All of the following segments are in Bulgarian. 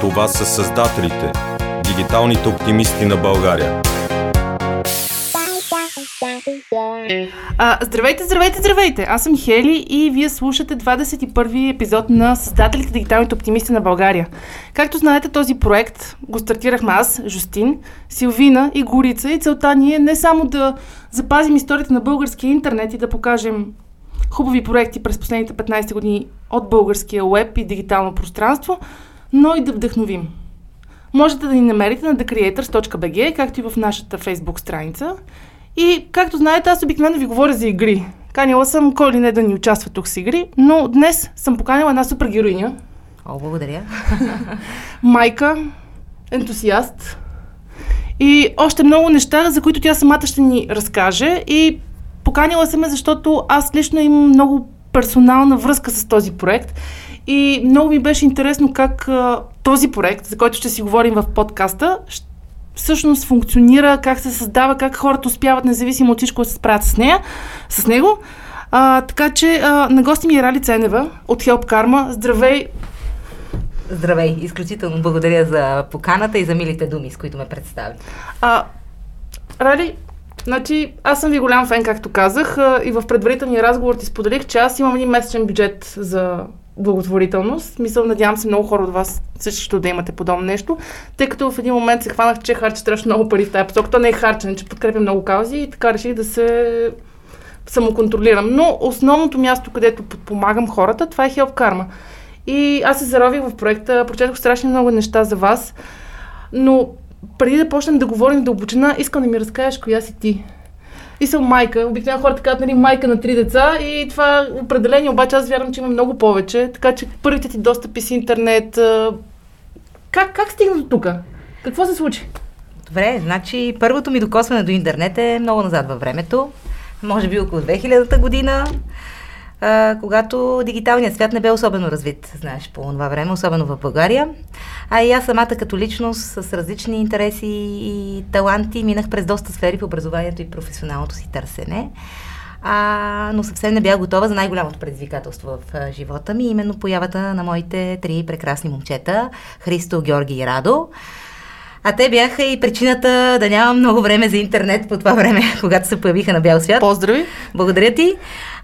Това са създателите, дигиталните оптимисти на България. А, здравейте, здравейте, здравейте! Аз съм Хели и вие слушате 21 епизод на Създателите Дигиталните оптимисти на България. Както знаете, този проект го стартирахме аз, Жустин, Силвина и Горица и целта ни е не само да запазим историята на българския интернет и да покажем хубави проекти през последните 15 години от българския веб и дигитално пространство, но и да вдъхновим. Можете да ни намерите на thecreators.bg, както и в нашата фейсбук страница. И, както знаете, аз обикновено ви говоря за игри. Канила съм кой ли не да ни участва тук с игри, но днес съм поканила една супер героиня. О, благодаря. Майка, ентусиаст и още много неща, за които тя самата ще ни разкаже. И поканила съм ме, защото аз лично имам много персонална връзка с този проект. И много ми беше интересно как а, този проект, за който ще си говорим в подкаста, всъщност функционира, как се създава, как хората успяват, независимо от всичко, да се справят с нея, с него. А, така че а, на гости ми е Рали Ценева от Help Karma. Здравей! Здравей! Изключително благодаря за поканата и за милите думи, с които ме представи. А, Рали, Значи, аз съм ви голям фен, както казах, и в предварителния разговор ти споделих, че аз имам един месечен бюджет за благотворителност. Мисъл, надявам се много хора от вас също да имате подобно нещо, тъй като в един момент се хванах, че харча страшно много пари в тази посока. То не е харчене, че подкрепям много каузи и така реших да се самоконтролирам. Но основното място, където подпомагам хората, това е Help Karma. И аз се зарових в проекта, прочетох страшно много неща за вас, но преди да почнем да говорим дълбочина, искам да ми разкажеш коя си ти. И съм майка. Обикновено хората казват, нали, майка на три деца и това определение, обаче аз вярвам, че има много повече. Така че първите ти достъпи с интернет. Как, как стигна до тук? Какво се случи? Добре, значи първото ми докосване до интернет е много назад във времето. Може би около 2000-та година а, когато дигиталният свят не бе особено развит, знаеш, по това време, особено в България. А и аз самата като личност с различни интереси и таланти минах през доста сфери в образованието и професионалното си търсене. А, но съвсем не бях готова за най-голямото предизвикателство в а, живота ми, именно появата на моите три прекрасни момчета Христо, Георги и Радо. А те бяха и причината да нямам много време за интернет по това време, когато се появиха на бял свят. Поздрави! Благодаря ти!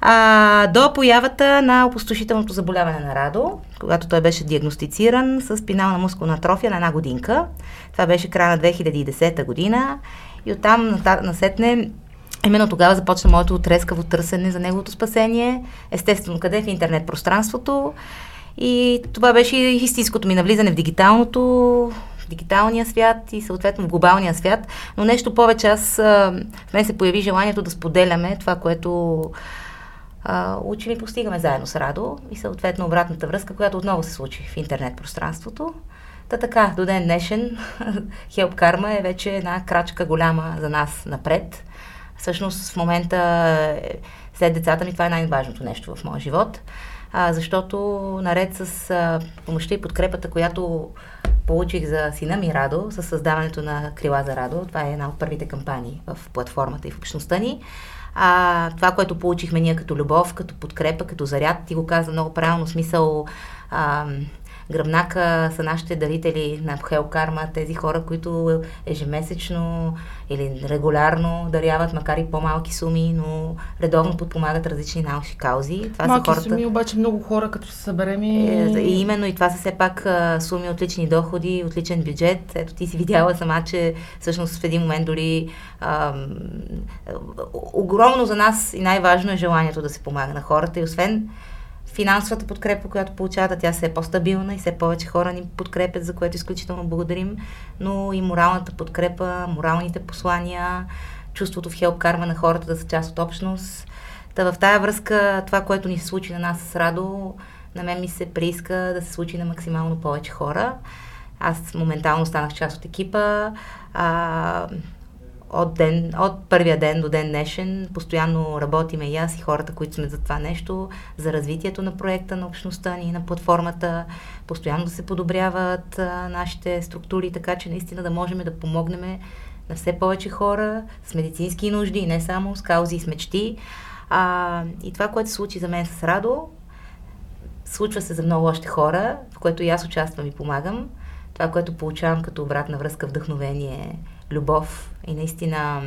А, до появата на опустошителното заболяване на Радо, когато той беше диагностициран с спинална мускулна атрофия на една годинка. Това беше края на 2010 година и оттам насетне Именно тогава започна моето отрескаво търсене за неговото спасение. Естествено, къде в интернет пространството. И това беше истинското ми навлизане в дигиталното, в дигиталния свят и съответно в глобалния свят. Но нещо повече, аз в мен се появи желанието да споделяме това, което а, учим и постигаме заедно с Радо и съответно обратната връзка, която отново се случи в интернет пространството. Та така, до ден днешен Help Karma е вече една крачка голяма за нас напред. Всъщност в момента е, след децата ми това е най-важното нещо в моя живот, а, защото наред с а, помощта и подкрепата, която получих за сина ми Радо, с създаването на Крила за Радо, това е една от първите кампании в платформата и в общността ни, а, това, което получихме ние като любов, като подкрепа, като заряд, ти го каза много правилно, смисъл а, гръбнака са нашите дарители на Хел Карма, тези хора, които ежемесечно или регулярно даряват, макар и по-малки суми, но редовно подпомагат различни наши каузи. Това Малки са хората... суми, обаче много хора, като се съберем и... Е, и именно и това са все пак суми от лични доходи, от личен бюджет. Ето ти си видяла сама, че всъщност в един момент дори а, огромно за нас и най-важно е желанието да се помага на хората и освен финансовата подкрепа, която получават, тя се е по-стабилна и все повече хора ни подкрепят, за което изключително благодарим, но и моралната подкрепа, моралните послания, чувството в хелп карма на хората да са част от общност. Та в тая връзка това, което ни се случи на нас с Радо, на мен ми се прииска да се случи на максимално повече хора. Аз моментално станах част от екипа. А, от, ден, от първия ден до ден днешен постоянно работиме и аз и хората, които сме за това нещо, за развитието на проекта, на общността ни, на платформата, постоянно да се подобряват а, нашите структури, така че наистина да можем да помогнем на все повече хора с медицински нужди, не само с каузи и с мечти. А, и това, което се случи за мен с Радо, случва се за много още хора, в което и аз участвам и помагам. това, което получавам като обратна връзка, вдъхновение, любов и наистина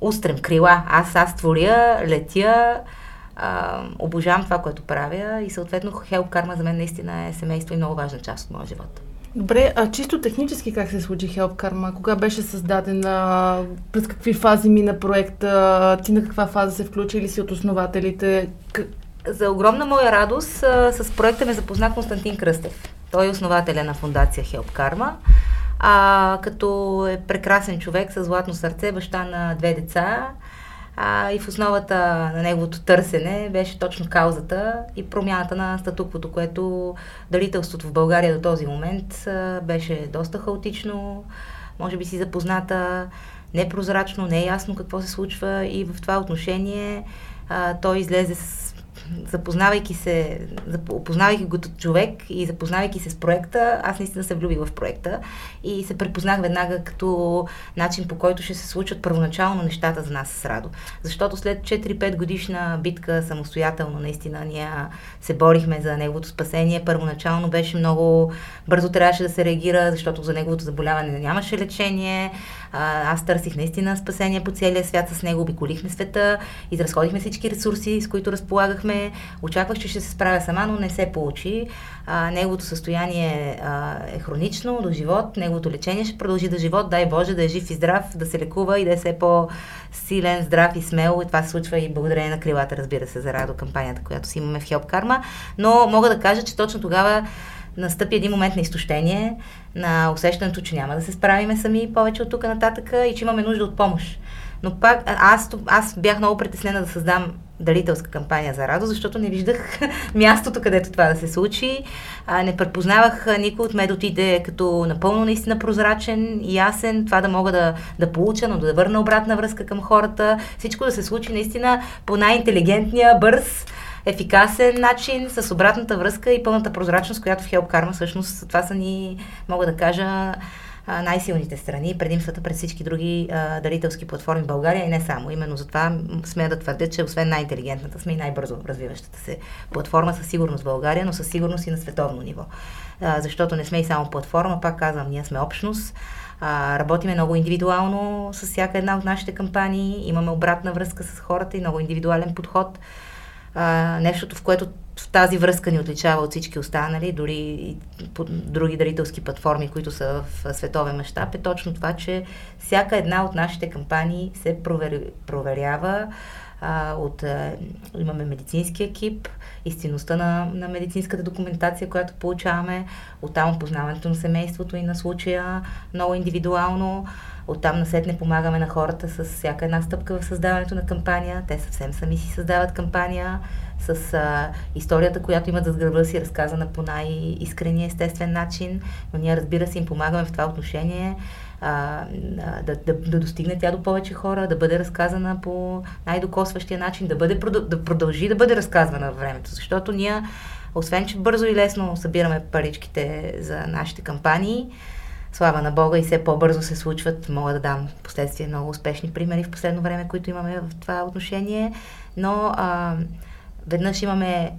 устрем, крила. Аз, аз творя, летя, а, обожавам това, което правя и съответно Хелп Карма за мен наистина е семейство и много важна част от моя живот. Добре, а чисто технически как се случи Help Karma? Кога беше създадена? През какви фази мина проекта? Ти на каква фаза се включи или си от основателите? За огромна моя радост с проекта ме запозна Константин Кръстев. Той е основателя на фундация Help Karma. А, като е прекрасен човек с златно сърце, баща на две деца, а, и в основата на неговото търсене беше точно каузата и промяната на статуквото, което дарителството в България до този момент а, беше доста хаотично, може би си запозната, непрозрачно, не е ясно какво се случва и в това отношение а, той излезе с запознавайки се, опознавайки го като човек и запознавайки се с проекта, аз наистина се влюбих в проекта и се препознах веднага като начин по който ще се случат първоначално нещата за нас с Радо. Защото след 4-5 годишна битка самостоятелно, наистина, ние се борихме за неговото спасение. Първоначално беше много бързо трябваше да се реагира, защото за неговото заболяване нямаше лечение. Аз търсих наистина спасение по целия свят с него, обиколихме света, изразходихме всички ресурси, с които разполагахме. Очаквах, че ще се справя сама, но не се получи. А, неговото състояние а, е хронично до живот, неговото лечение ще продължи да живот, дай Боже да е жив и здрав, да се лекува и да е все по-силен, здрав и смел. И това се случва и благодарение на крилата, разбира се, за радо кампанията, която си имаме в Хелп Карма. Но мога да кажа, че точно тогава настъпи един момент на изтощение, на усещането, че няма да се справиме сами повече от тук нататък и че имаме нужда от помощ. Но пак аз, аз бях много притеснена да създам дарителска кампания за радост, защото не виждах мястото, където това да се случи. А, не препознавах никой от методите като напълно наистина прозрачен ясен, това да мога да, да получа, но да върна обратна връзка към хората. Всичко да се случи наистина по най-интелигентния, бърз, ефикасен начин, с обратната връзка и пълната прозрачност, която в Help Karma всъщност това са ни, мога да кажа, най-силните страни, предимствата пред всички други а, дарителски платформи в България и не само. Именно затова сме да твърдя, че освен най-интелигентната сме и най-бързо развиващата се платформа със сигурност в България, но със сигурност и на световно ниво. А, защото не сме и само платформа, пак казвам, ние сме общност. А, работиме много индивидуално с всяка една от нашите кампании, имаме обратна връзка с хората и много индивидуален подход а, нещото, в което в тази връзка ни отличава от всички останали, дори и по други дарителски платформи, които са в световен мащаб, е точно това, че всяка една от нашите кампании се провер... проверява а, от, а, имаме медицински екип, истинността на, на медицинската документация, която получаваме, оттам познаването на семейството и на случая много индивидуално. Оттам насетне помагаме на хората с всяка една стъпка в създаването на кампания. Те съвсем сами си създават кампания с а, историята, която имат за гърба си, разказана по най-искрения естествен начин. Но ние, разбира се, им помагаме в това отношение а, да, да, да достигне тя до повече хора, да бъде разказана по най-докосващия начин, да, бъде, да продължи да бъде разказвана във времето. Защото ние, освен че бързо и лесно събираме паричките за нашите кампании, слава на Бога и все по-бързо се случват. Мога да дам последствие много успешни примери в последно време, които имаме в това отношение, но а, веднъж имаме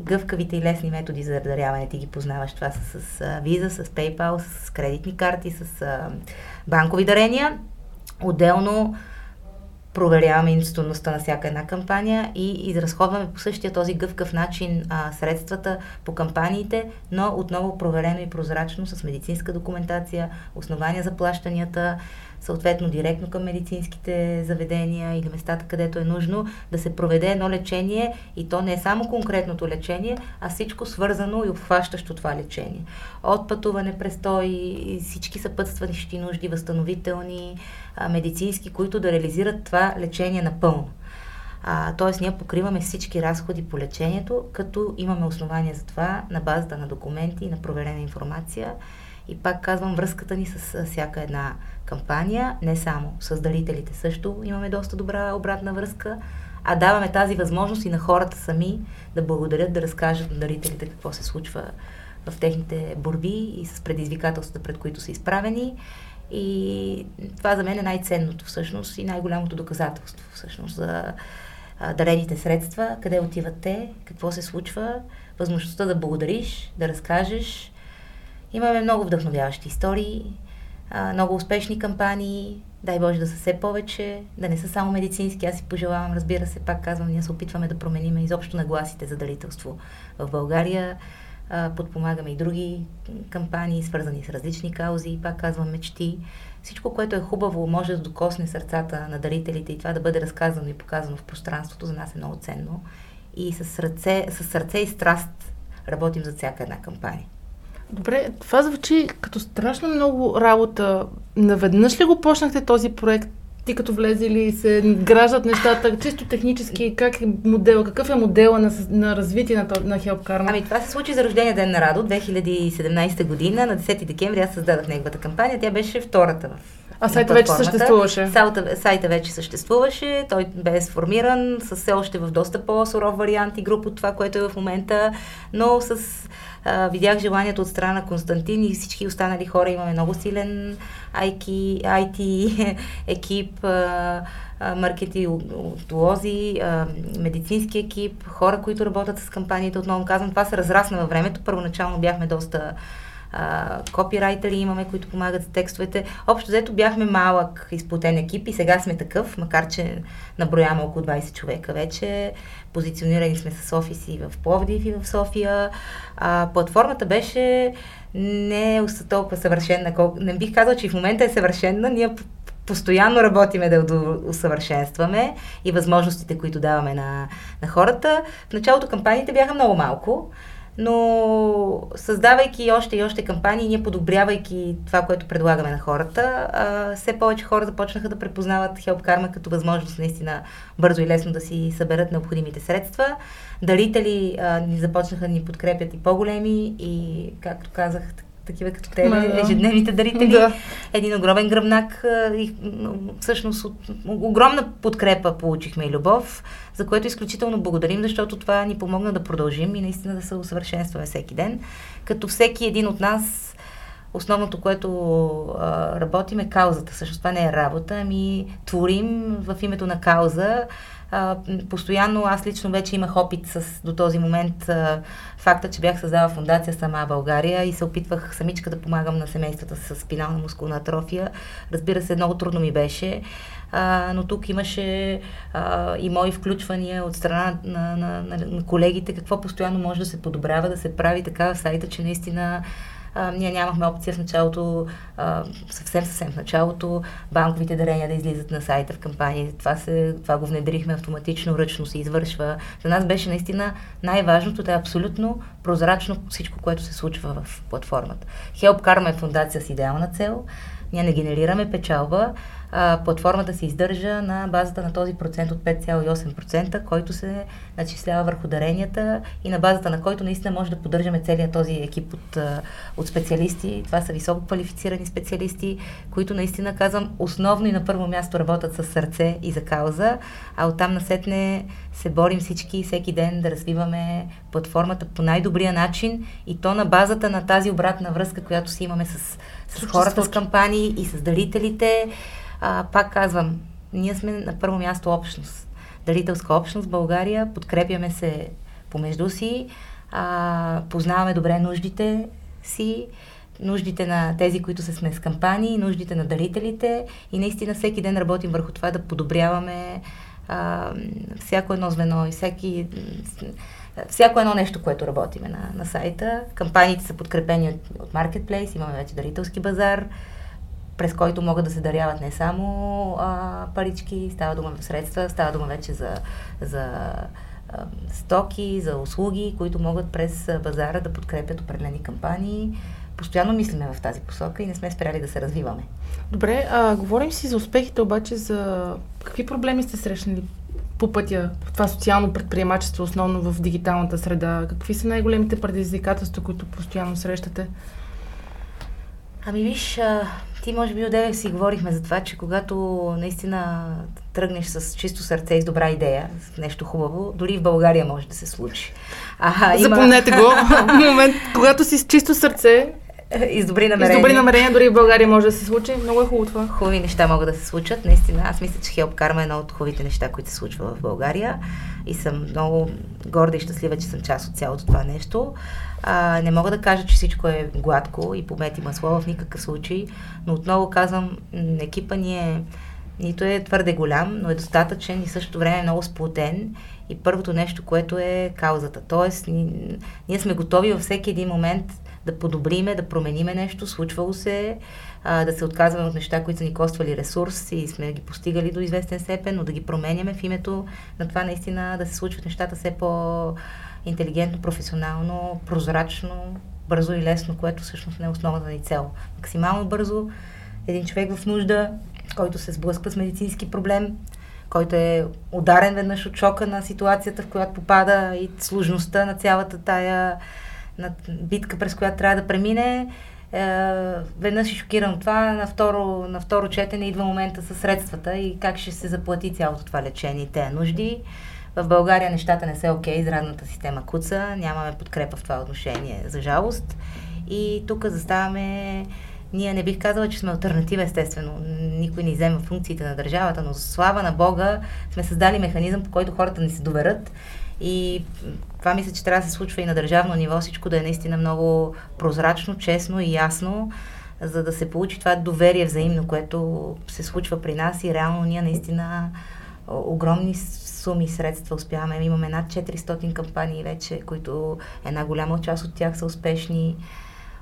гъвкавите и лесни методи за даряване. Ти ги познаваш. Това са с, с виза, с PayPal, с кредитни карти, с а, банкови дарения. Отделно проверяваме институността на всяка една кампания и изразходваме по същия този гъвкав начин а, средствата по кампаниите, но отново проверено и прозрачно с медицинска документация, основания за плащанията, съответно директно към медицинските заведения или местата, където е нужно, да се проведе едно лечение и то не е само конкретното лечение, а всичко свързано и обхващащо това лечение. От пътуване, престой, всички съпътстващи нужди, възстановителни, медицински, които да реализират това лечение напълно. А, тоест, ние покриваме всички разходи по лечението, като имаме основания за това на базата на документи и на проверена информация. И пак казвам, връзката ни с всяка една кампания, не само. С дарителите също имаме доста добра обратна връзка, а даваме тази възможност и на хората сами да благодарят, да разкажат на дарителите какво се случва в техните борби и с предизвикателствата, пред които са изправени. И това за мен е най-ценното всъщност и най-голямото доказателство всъщност за дарените средства, къде отиват те, какво се случва, възможността да благодариш, да разкажеш. Имаме много вдъхновяващи истории, много успешни кампании, дай Боже да са все повече, да не са само медицински. Аз си пожелавам, разбира се, пак казвам, ние се опитваме да променим изобщо нагласите за дарителство в България. А, подпомагаме и други кампании, свързани с различни каузи, пак казвам мечти. Всичко, което е хубаво, може да докосне сърцата на дарителите и това да бъде разказано и показано в пространството, за нас е много ценно. И с сърце, с сърце и страст работим за всяка една кампания. Добре, това звучи като страшно много работа. Наведнъж ли го почнахте този проект? Ти като влезе ли се граждат нещата, чисто технически, как е модел, какъв е модела на, на развитие на, на Help Karma? Ами това се случи за рождения ден на Радо, 2017 година, на 10 декември аз създадах неговата кампания, тя беше втората в а сайта вече съществуваше? Сайта, сайта вече съществуваше, той бе сформиран с все още в доста по-суров вариант и груп от това, което е в момента, но с видях желанието от страна на Константин и всички останали хора. Имаме много силен IT, IT екип, а, медицински екип, хора, които работят с кампаниите. Отново казвам, това се разрасна във времето. Първоначално бяхме доста а, копирайтери имаме, които помагат с текстовете. Общо взето бяхме малък изплатен екип и сега сме такъв, макар че наброяваме около 20 човека вече. Позиционирани сме с офиси в Пловдив и в София. А, платформата беше не толкова съвършена. Колко... Не бих казала, че и в момента е съвършена. Ние постоянно работиме да усъвършенстваме и възможностите, които даваме на, на хората. В началото кампаниите бяха много малко но създавайки още и още кампании, ние подобрявайки това, което предлагаме на хората, а, все повече хора започнаха да препознават Help Karma като възможност наистина бързо и лесно да си съберат необходимите средства. Дарители а, ни започнаха да ни подкрепят и по-големи и, както казах, такива като те, да. ежедневните дарители. Да. Един огромен гръбнак и всъщност от, огромна подкрепа получихме и любов, за което изключително благодарим, защото това ни помогна да продължим и наистина да се усъвършенстваме всеки ден. Като всеки един от нас основното, което а, работим е каузата. Също това не е работа, ами творим в името на кауза постоянно аз лично вече имах опит с до този момент а, факта, че бях създала фундация сама България и се опитвах самичка да помагам на семействата с спинална мускулна атрофия. Разбира се, много трудно ми беше. А, но тук имаше а, и мои включвания от страна на, на, на, на колегите, какво постоянно може да се подобрява, да се прави така в сайта, че наистина а, ние нямахме опция в началото, а, съвсем съвсем в началото, банковите дарения да излизат на сайта в кампании. Това, се, това го внедрихме автоматично, ръчно се извършва. За нас беше наистина най-важното да е абсолютно прозрачно всичко, което се случва в платформата. Help Karma е фундация с идеална цел. Ние не генерираме печалба, а, платформата се издържа на базата на този процент от 5,8%, който се начислява върху даренията и на базата на който наистина може да поддържаме целият този екип от, от специалисти. Това са високо квалифицирани специалисти, които наистина, казвам, основно и на първо място работят с сърце и за кауза, а оттам насетне се борим всички всеки ден да развиваме платформата по най-добрия начин и то на базата на тази обратна връзка, която си имаме с, с хората с кампании и с дарителите. А, пак казвам, ние сме на първо място общност. Дарителска общност в България, подкрепяме се помежду си, а, познаваме добре нуждите си, нуждите на тези, които са сме с кампании, нуждите на дарителите и наистина всеки ден работим върху това да подобряваме а, всяко едно звено и всеки, всяко едно нещо, което работиме на, на сайта. Кампаниите са подкрепени от, от Marketplace, имаме вече дарителски базар, през който могат да се даряват не само а, парички, става дума в средства, става дума вече за, за а, стоки, за услуги, които могат през базара да подкрепят определени кампании. Постоянно мислиме в тази посока и не сме спряли да се развиваме. Добре, а, говорим си за успехите, обаче за какви проблеми сте срещнали по пътя в това социално предприемачество, основно в дигиталната среда? Какви са най-големите предизвикателства, които постоянно срещате? Ами виж, ти може би отделя си говорихме за това, че когато наистина тръгнеш с чисто сърце и с добра идея, с нещо хубаво, дори в България може да се случи. А, има... Запомнете го. Момент, когато си с чисто сърце, и с добри И намерения. с добри намерения дори в България може да се случи. Много е хубаво това. Хубави неща могат да се случат. Наистина, аз мисля, че Help Karma е едно от хубавите неща, които се случва в България. И съм много горда и щастлива, че съм част от цялото това нещо. А, не мога да кажа, че всичко е гладко и помет и масло в никакъв случай, но отново казвам, екипа ни е нито е твърде голям, но е достатъчен и същото време е много сплотен. И първото нещо, което е каузата. Тоест, ни, ние сме готови във всеки един момент да подобриме, да промениме нещо, случвало се, а, да се отказваме от неща, които са ни коствали ресурс и сме ги постигали до известен степен, но да ги променяме в името на това наистина да се случват нещата все по-интелигентно, професионално, прозрачно, бързо и лесно, което всъщност не е основната ни цел. Максимално бързо един човек в нужда, който се сблъсква с медицински проблем, който е ударен веднъж от шока на ситуацията, в която попада и сложността на цялата тая на битка, през която трябва да премине. Е, веднъж е шокиран това, на второ, на второ четене идва момента с средствата и как ще се заплати цялото това лечение и тези нужди. В България нещата не са окей, здравната система куца, нямаме подкрепа в това отношение, за жалост. И тук заставаме ние не бих казала, че сме альтернатива, естествено. Никой не иззема функциите на държавата, но слава на Бога сме създали механизъм, по който хората ни се доверят. И това мисля, че трябва да се случва и на държавно ниво, всичко да е наистина много прозрачно, честно и ясно, за да се получи това доверие взаимно, което се случва при нас и реално ние наистина огромни суми средства успяваме. Имаме над 400 кампании вече, които една голяма част от тях са успешни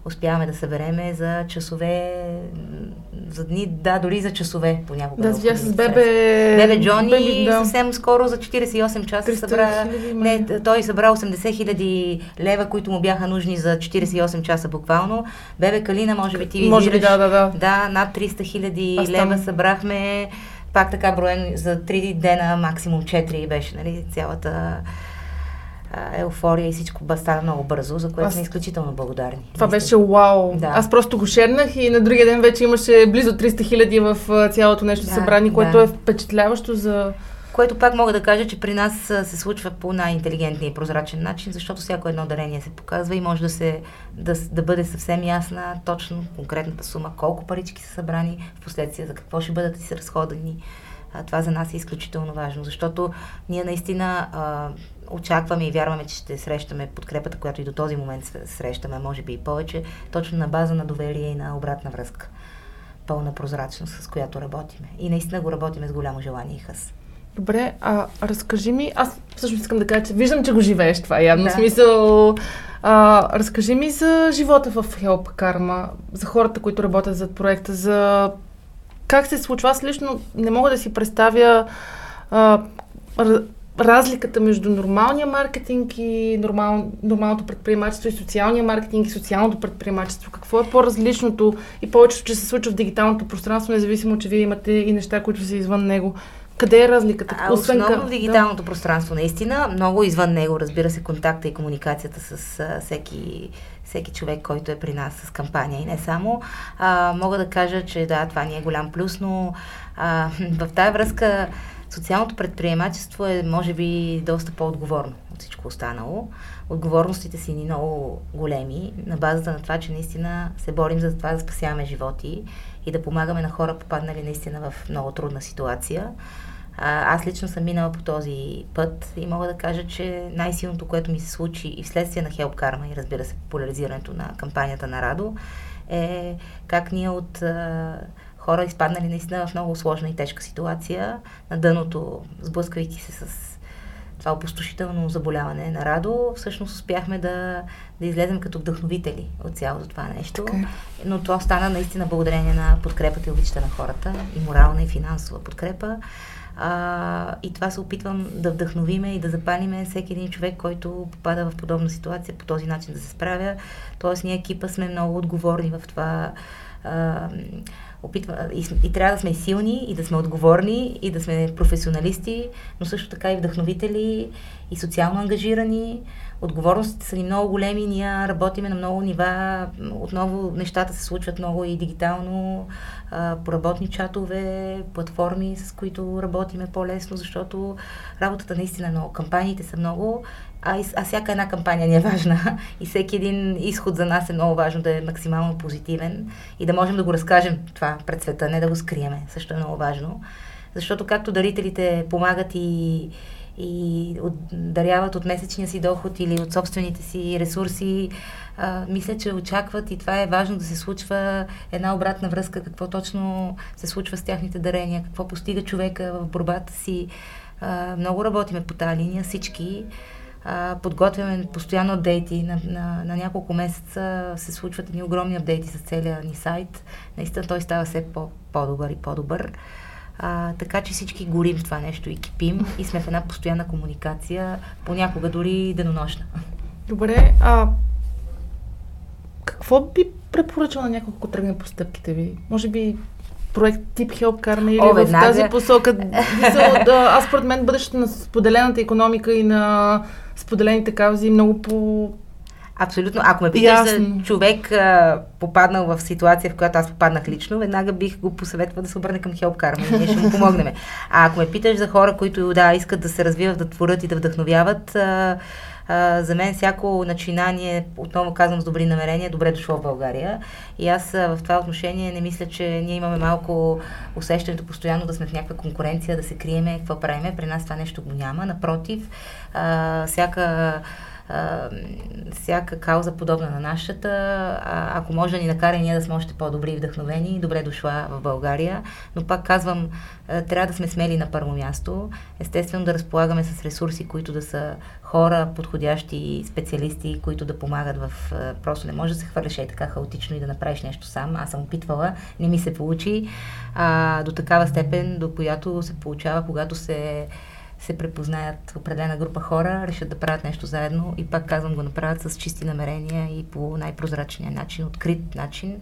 успяваме да събереме за часове, за дни, да, дори за часове понякога. Да, видях с Бебе... Бебе Джони Беби, да. съвсем скоро за 48 часа 300 събра... Не, той събра 80 хиляди лева, които му бяха нужни за 48 часа буквално. Бебе Калина, може би ти Може би, визираш. да, да, да. Да, над 300 хиляди лева събрахме. Пак така броен за 3 дена, максимум 4 беше, нали, цялата а, еуфория и всичко стана много бързо, за което Аз- сме изключително благодарни. Това беше вау. Да. Аз просто го шернах и на другия ден вече имаше близо 300 хиляди в цялото нещо Да, събрание, което да. е впечатляващо за... Което пак мога да кажа, че при нас се случва по най-интелигентния и прозрачен начин, защото всяко едно дарение се показва и може да, се, да, да бъде съвсем ясна точно конкретната сума, колко парички са събрани, в последствие за какво ще бъдат изразходени. А, това за нас е изключително важно, защото ние наистина а, очакваме и вярваме, че ще срещаме подкрепата, която и до този момент срещаме, може би и повече, точно на база на доверие и на обратна връзка. Пълна прозрачност, с която работиме. И наистина го работиме с голямо желание и хъс. Добре, а разкажи ми, аз всъщност искам да кажа, че виждам, че го живееш това явно. Да. Смисъл, а, разкажи ми за живота в Help Karma, за хората, които работят зад проекта, за как се случва. Аз лично не мога да си представя а, разликата между нормалния маркетинг и нормал, нормалното предприемачество и социалния маркетинг и социалното предприемачество. Какво е по-различното и повечето, че се случва в дигиталното пространство, независимо, че вие имате и неща, които са извън него. Къде е разликата? А, основно към- дигиталното пространство, наистина. Много извън него, разбира се, контакта и комуникацията с а, всеки, всеки човек, който е при нас с кампания и не само. А, мога да кажа, че да, това ни е голям плюс, но а, в тази връзка социалното предприемачество е, може би, доста по-отговорно от всичко останало. Отговорностите си ни много големи, на базата на това, че наистина се борим за това да спасяваме животи и да помагаме на хора, попаднали наистина в много трудна ситуация. Аз лично съм минала по този път и мога да кажа, че най-силното, което ми се случи и вследствие на Help Karma и разбира се популяризирането на кампанията на Радо, е как ние от а, хора изпаднали наистина в много сложна и тежка ситуация, на дъното, сблъсквайки се с това опустошително заболяване на Радо, всъщност успяхме да, да излезем като вдъхновители от цялото това нещо. Така е. Но това стана наистина благодарение на подкрепата и обичата на хората, и морална и финансова подкрепа. А, и това се опитвам да вдъхновиме и да запалиме всеки един човек, който попада в подобна ситуация, по този начин да се справя. Тоест, ние екипа сме много отговорни в това. А, опитва, и, и трябва да сме силни, и да сме отговорни, и да сме професионалисти, но също така и вдъхновители, и социално ангажирани. Отговорностите са ни много големи, ние работиме на много нива, отново нещата се случват много и дигитално, а, по чатове, платформи, с които работиме по-лесно, защото работата наистина е много, кампаниите са много. А, а всяка една кампания ни е важна и всеки един изход за нас е много важно да е максимално позитивен и да можем да го разкажем това пред света, не да го скриеме. Също е много важно. Защото както дарителите помагат и, и от, даряват от месечния си доход или от собствените си ресурси, а, мисля, че очакват и това е важно да се случва една обратна връзка, какво точно се случва с тяхните дарения, какво постига човека в борбата си. А, много работиме по тази линия, всички. Подготвяме постоянно апдейти. На, на, на няколко месеца се случват едни огромни апдейти с целия ни сайт. Наистина той става все по, по-добър и по-добър. А, така че всички горим в това нещо и кипим и сме в една постоянна комуникация, понякога дори денонощна. Добре, а какво би препоръчал на някой, ако тръгне по стъпките ви? Може би проект тип Karma или О, в тази посока. да, аз според мен бъдещето на споделената економика и на споделените каузи много по Абсолютно. Ако ме питаш за човек, а, попаднал в ситуация, в която аз попаднах лично, веднага бих го посъветвал да се обърне към Help Karma ние ще му помогнем. А ако ме питаш за хора, които да, искат да се развиват, да творят и да вдъхновяват, а, за мен всяко начинание, отново казвам с добри намерения, добре дошло в България. И аз в това отношение не мисля, че ние имаме малко усещането постоянно да сме в някаква конкуренция, да се криеме, какво правиме. При нас това нещо го няма. Напротив, а, всяка а, всяка кауза подобна на нашата, а, ако може да ни накара ние да сме още по-добри и вдъхновени, добре дошла в България. Но пак казвам, а, трябва да сме смели на първо място. Естествено да разполагаме с ресурси, които да са хора, подходящи специалисти, които да помагат в... А, просто не може да се хвърляш и така хаотично и да направиш нещо сам. Аз съм опитвала, не ми се получи а, до такава степен, до която се получава, когато се се препознаят определена група хора, решат да правят нещо заедно и пак казвам го направят с чисти намерения и по най-прозрачния начин, открит начин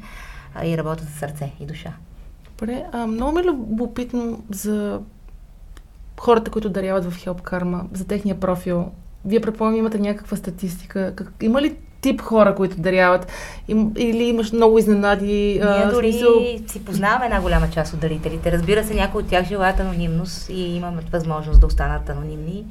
и работят с сърце и душа. Добре, а, много ми е любопитно за хората, които даряват в Help Karma, за техния профил. Вие предполагам имате някаква статистика. Как, има ли тип хора, които даряват? Или имаш много изненади? Ние а, дори смисъл... си познаваме една голяма част от дарителите. Разбира се, някои от тях желаят анонимност и имаме възможност да останат анонимни.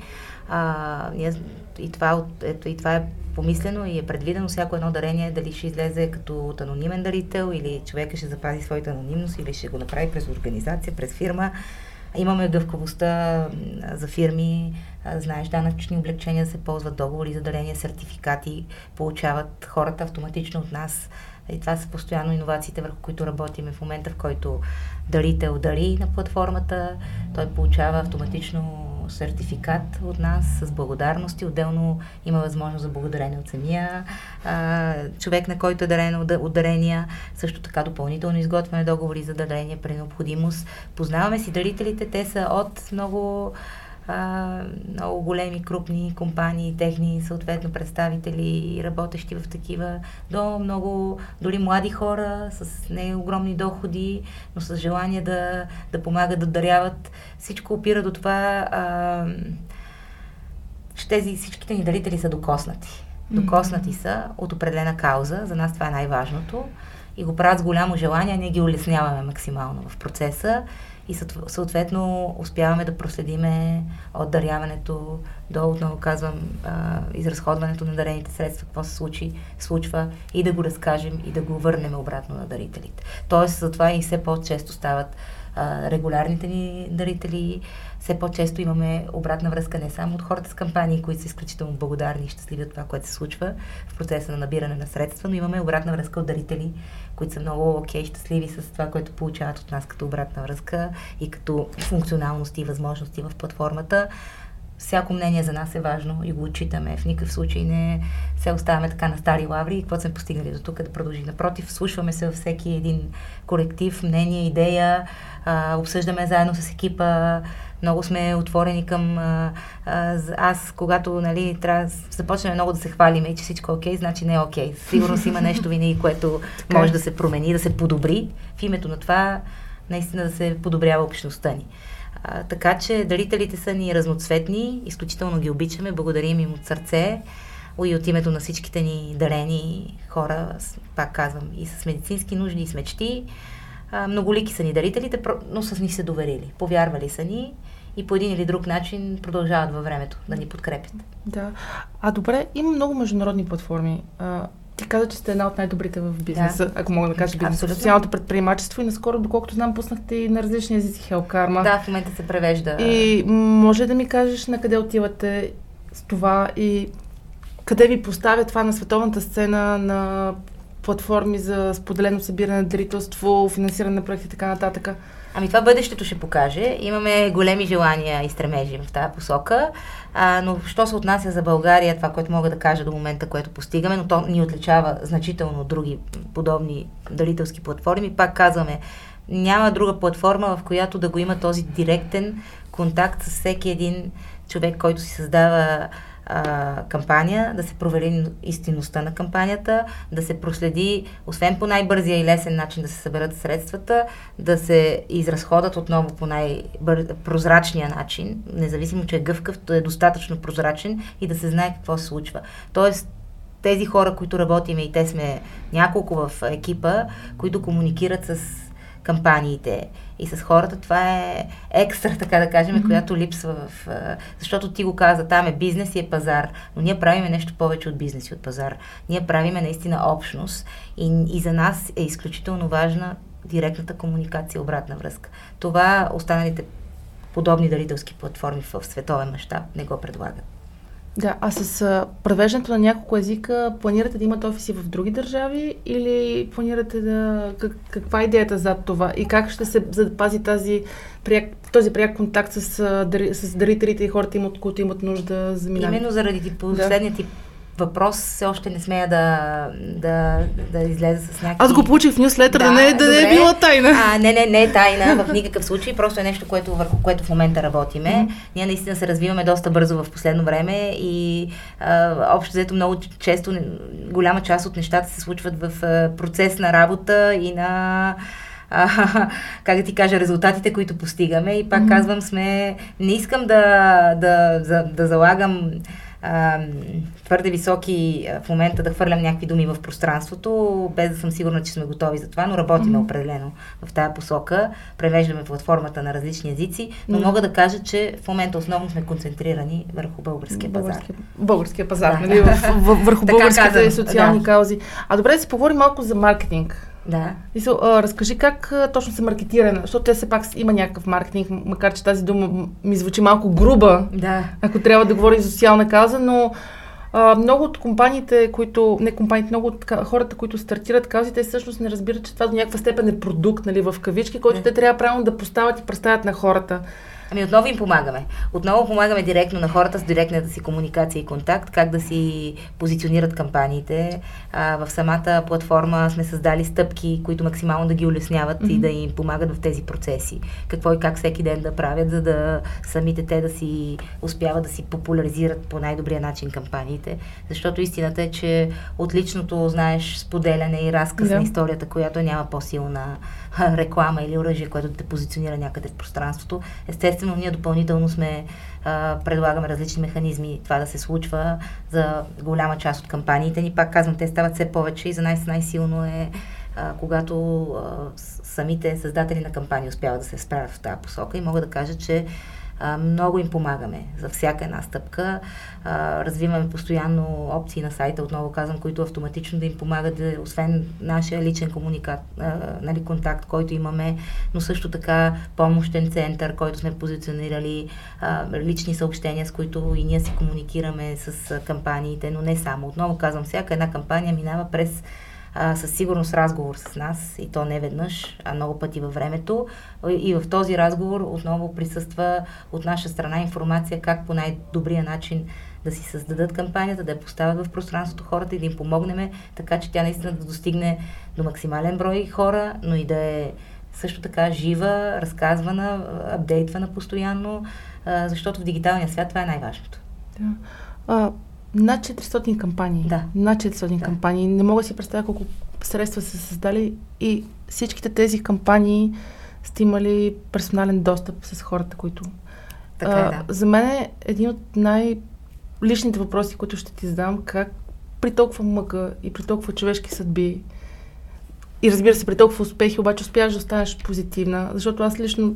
А, ние, и, това, ето, и това е помислено и е предвидено всяко едно дарение дали ще излезе като от анонимен дарител или човека ще запази своята анонимност или ще го направи през организация, през фирма. Имаме гъвкавостта за фирми, знаеш, данъчни облегчения се ползват, договори за дарения, сертификати получават хората автоматично от нас. И това са постоянно иновациите, върху които работиме в момента, в който дарител дари на платформата, той получава автоматично сертификат от нас с благодарности. Отделно има възможност за благодарение от самия а, човек, на който е дарено от дарения. Също така допълнително изготвяме договори за дарение при необходимост. Познаваме си дарителите, те са от много а, много големи, крупни компании, техни съответно представители, работещи в такива, до много, дори млади хора с не огромни доходи, но с желание да, да помагат, да даряват. Всичко опира до това, а, че тези всичките ни дарители са докоснати. Докоснати са от определена кауза, за нас това е най-важното. И го правят с голямо желание, ние ги улесняваме максимално в процеса и съответно успяваме да проследиме от даряването до, отново казвам, изразходването на дарените средства, какво се случи, случва и да го разкажем и да го върнем обратно на дарителите. Тоест, затова и все по-често стават регулярните ни дарители, все по-често имаме обратна връзка не само от хората с кампании, които са изключително благодарни и щастливи от това, което се случва в процеса на набиране на средства, но имаме обратна връзка от дарители, които са много окей, okay, щастливи с това, което получават от нас като обратна връзка и като функционалности и възможности в платформата. Всяко мнение за нас е важно и го отчитаме. В никакъв случай не се оставяме така на стари лаври и какво сме постигнали до тук да продължи. Напротив, слушваме се във всеки един коректив, мнение, идея, а, обсъждаме заедно с екипа, много сме отворени към а, а, аз, когато нали, трябва започнем много да се хвалиме и че всичко е окей, значи не е окей. Сигурно си има нещо винаги, което може да се промени, да се подобри. В името на това наистина да се подобрява общността ни. Така че дарителите са ни разноцветни, изключително ги обичаме, благодарим им от сърце и от името на всичките ни дарени хора, пак казвам, и с медицински нужди и с мечти. А, многолики са ни дарителите, но с них се доверили. Повярвали са ни и по един или друг начин продължават във времето да ни подкрепят. Да. А добре, има много международни платформи. Ти каза, че сте една от най-добрите в бизнеса, да. ако мога да кажа бизнес. Абсолютно. Социалното предприемачество и наскоро, доколкото знам, пуснахте и на различни езици Хелкарма. Да, в момента се превежда. И може да ми кажеш на къде отивате с това и къде ви поставя това на световната сцена, на платформи за споделено събиране на дарителство, финансиране на проекти и така нататък? Ами това бъдещето ще покаже. Имаме големи желания и стремежи в тази посока. А, но що се отнася за България, това, което мога да кажа до момента, което постигаме, но то ни отличава значително от други подобни дарителски платформи, пак казваме, няма друга платформа, в която да го има този директен контакт с всеки един човек, който си създава кампания, да се провери истинността на кампанията, да се проследи, освен по най-бързия и лесен начин да се съберат средствата, да се изразходат отново по най-прозрачния начин, независимо, че е гъвкав, то е достатъчно прозрачен и да се знае какво се случва. Тоест, тези хора, които работиме и те сме няколко в екипа, които комуникират с кампаниите и с хората, това е екстра, така да кажем, mm-hmm. която липсва в... Защото ти го каза, там е бизнес и е пазар, но ние правиме нещо повече от бизнес и от пазар. Ние правиме наистина общност и, и за нас е изключително важна директната комуникация, обратна връзка. Това останалите подобни дарителски платформи в световен мащаб не го предлагат. Да, а с а, превеждането на няколко езика планирате да имате офиси в други държави или планирате да... Как, каква е идеята зад това и как ще се запази тази пряк, този пряк контакт с, с дарителите и хората, които имат нужда за минаване? Именно заради последния да. тип въпрос все още не смея да, да, да излезе с някакви... Аз го получих в нюслетър, да, да, не, да не е била тайна. А, не, не, не е тайна в никакъв случай, просто е нещо, което, върху което в момента работиме. Mm-hmm. Ние наистина се развиваме доста бързо в последно време и а, общо взето много често голяма част от нещата се случват в а, процес на работа и на а, как да ти кажа, резултатите, които постигаме. И пак mm-hmm. казвам, сме, не искам да, да, да, да залагам а, твърде високи в момента да хвърлям някакви думи в пространството, без да съм сигурна, че сме готови за това, но работиме mm-hmm. определено в тая посока. Превеждаме платформата на различни езици, но mm-hmm. мога да кажа, че в момента основно сме концентрирани върху българския пазар. Българския пазар, да. нали? върху българските социални да. каузи. А добре да си поговорим малко за маркетинг. Да. Мисъл, а, разкажи как а, точно се маркетира, защото те все пак има някакъв маркетинг, макар че тази дума ми звучи малко груба, да. ако трябва да говорим за социална кауза, но а, много от компаниите, които, не компаниите, много от хората, които стартират каузи, те всъщност не разбират, че това до някаква степен е продукт, нали, в кавички, който те трябва правилно да поставят и представят на хората. Ами отново им помагаме. Отново помагаме директно на хората с директната си комуникация и контакт, как да си позиционират кампаниите. А, в самата платформа сме създали стъпки, които максимално да ги улесняват mm-hmm. и да им помагат в тези процеси. Какво и как всеки ден да правят, за да самите те да си успяват да си популяризират по най-добрия начин кампаниите. Защото истината е, че отличното, знаеш, споделяне и разказ yeah. на историята, която няма по-силна реклама или оръжие, което да те позиционира някъде в пространството. Естествено, ние допълнително сме предлагаме различни механизми това да се случва за голяма част от кампаниите ни. Пак казвам, те стават все повече и за нас най-силно е когато самите създатели на кампании успяват да се справят в тази посока и мога да кажа, че много им помагаме за всяка една стъпка. Развиваме постоянно опции на сайта, отново казвам, които автоматично да им помагат, да, освен нашия личен комуникат, нали, контакт, който имаме, но също така помощен център, който сме позиционирали, лични съобщения, с които и ние си комуникираме с кампаниите, но не само. Отново казвам, всяка една кампания минава през а, със сигурност разговор с нас, и то не веднъж, а много пъти във времето. И в този разговор отново присъства от наша страна информация как по най-добрия начин да си създадат кампанията, да я поставят в пространството хората и да им помогнем, така че тя наистина да достигне до максимален брой хора, но и да е също така жива, разказвана, апдейтвана постоянно, защото в дигиталния свят това е най-важното. Да. Над 400 кампании. Да. Над 400 да. кампании. Не мога да си представя колко средства са създали и всичките тези кампании сте имали персонален достъп с хората, които... Така е, да. За мен е един от най-личните въпроси, които ще ти задам, как при толкова мъка и при толкова човешки съдби и разбира се, при толкова успехи, обаче успяваш да останеш позитивна, защото аз лично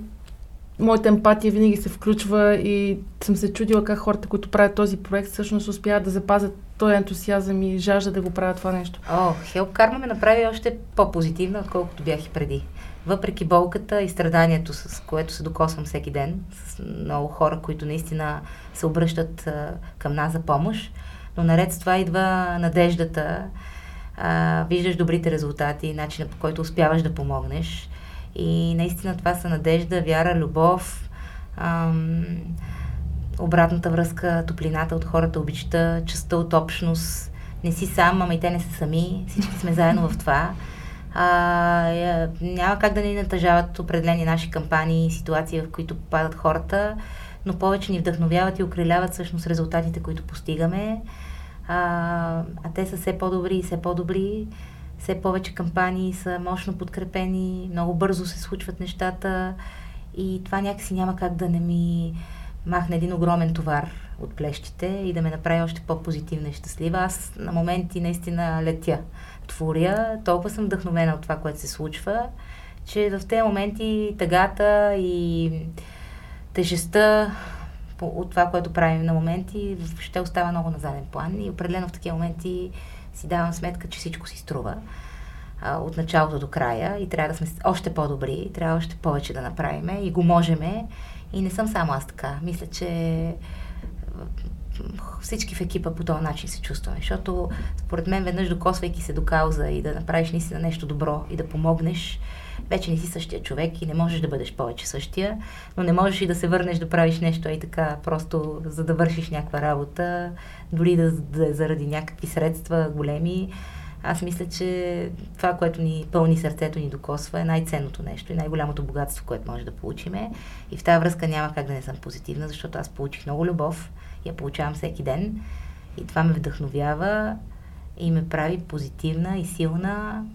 моята емпатия винаги се включва и съм се чудила как хората, които правят този проект, всъщност успяват да запазят този ентусиазъм и жажда да го правят това нещо. О, Хелп Карма ме направи още по-позитивна, отколкото бях и преди. Въпреки болката и страданието, с което се докосвам всеки ден, с много хора, които наистина се обръщат към нас за помощ, но наред с това идва надеждата, а, виждаш добрите резултати, начина по който успяваш да помогнеш. И наистина това са надежда, вяра, любов, ам, обратната връзка, топлината от хората, обичата, частта от общност. Не си сам, ама и те не са сами. Всички сме заедно в това. А, е, няма как да ни натъжават определени наши кампании и ситуации, в които попадат хората, но повече ни вдъхновяват и укриляват всъщност резултатите, които постигаме. А, а те са все по-добри и все по-добри. Все повече кампании са мощно подкрепени, много бързо се случват нещата и това някакси няма как да не ми махне един огромен товар от плещите и да ме направи още по-позитивна и щастлива. Аз на моменти наистина летя, творя, толкова съм вдъхновена от това, което се случва, че в тези моменти тъгата и тежестта от това, което правим на моменти, ще остава много на заден план и определено в такива моменти си давам сметка, че всичко си струва а, от началото до края и трябва да сме още по-добри, трябва още повече да направиме и го можеме. И не съм само аз така. Мисля, че всички в екипа по този начин се чувстваме, защото според мен веднъж докосвайки се до кауза и да направиш наистина нещо добро и да помогнеш, вече не си същия човек и не можеш да бъдеш повече същия, но не можеш и да се върнеш да правиш нещо и така, просто за да вършиш някаква работа, дори да, да заради някакви средства големи. Аз мисля, че това, което ни пълни сърцето ни докосва е най-ценното нещо и най-голямото богатство, което може да получиме. И в тази връзка няма как да не съм позитивна, защото аз получих много любов, я получавам всеки ден и това ме вдъхновява и ме прави позитивна и силна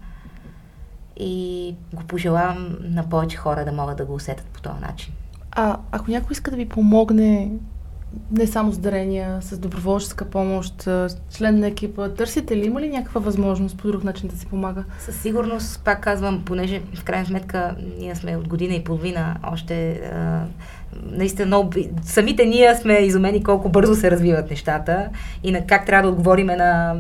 и го пожелавам на повече хора да могат да го усетят по този начин. А ако някой иска да ви помогне не само с дарения, с доброволческа помощ, член на екипа. Търсите ли, има ли някаква възможност по друг начин да се помага? Със сигурност, пак казвам, понеже в крайна сметка ние сме от година и половина още а, наистина самите ние сме изумени колко бързо се развиват нещата и на как трябва да отговорим на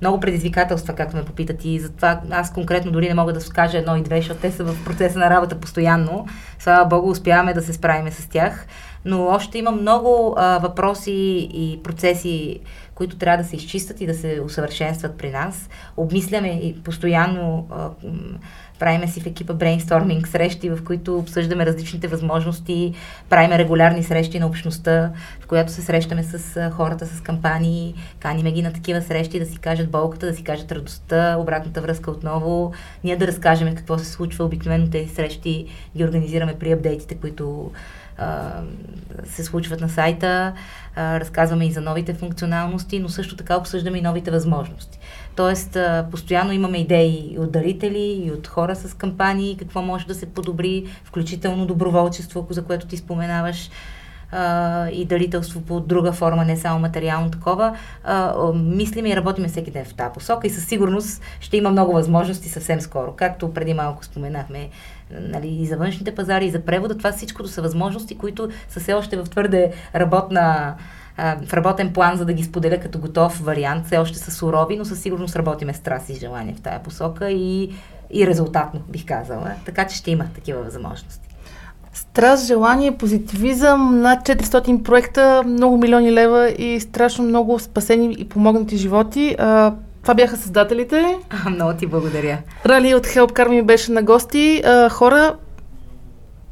много предизвикателства, както ме попитат и затова аз конкретно дори не мога да скажа едно и две, защото те са в процеса на работа постоянно. Слава Богу, успяваме да се справиме с тях но още има много а, въпроси и процеси, които трябва да се изчистят и да се усъвършенстват при нас. Обмисляме и постоянно а, правиме си в екипа брейнсторминг срещи, в които обсъждаме различните възможности, правиме регулярни срещи на общността, в която се срещаме с хората, с кампании, каниме ги на такива срещи да си кажат болката, да си кажат радостта, обратната връзка отново, ние да разкажем какво се случва. Обикновено тези срещи ги организираме при апдейтите, които се случват на сайта, разказваме и за новите функционалности, но също така обсъждаме и новите възможности. Тоест, постоянно имаме идеи от дарители и от хора с кампании, какво може да се подобри, включително доброволчество, за което ти споменаваш и дарителство по друга форма, не само материално такова. Мислиме и работиме всеки ден в тази посока и със сигурност ще има много възможности съвсем скоро. Както преди малко споменахме, нали, и за външните пазари, и за превода, това всичкото са възможности, които са все още в твърде работна в работен план, за да ги споделя като готов вариант. Все още са сурови, но със сигурност работиме с траси и желание в тая посока и, и резултатно, бих казала. Така че ще има такива възможности. Страст, желание, позитивизъм, над 400 проекта, много милиони лева и страшно много спасени и помогнати животи. А, това бяха създателите. А, много ти благодаря. Рали от Help Car ми беше на гости. А, хора,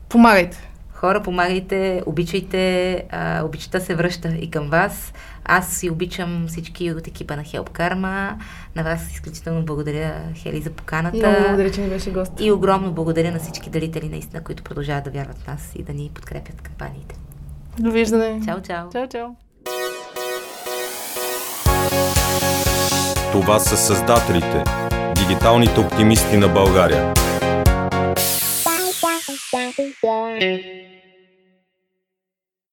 помагайте. Хора, помагайте, обичайте, а, обичата се връща и към вас. Аз си обичам всички от екипа на Help Karma. На вас изключително благодаря, Хели, за поканата. Много благодаря, че ни беше гост. И огромно благодаря на всички дарители, наистина, които продължават да вярват в нас и да ни подкрепят кампаниите. Довиждане. Чао, чао. Чао, чао. Това са създателите, дигиталните оптимисти на България. one.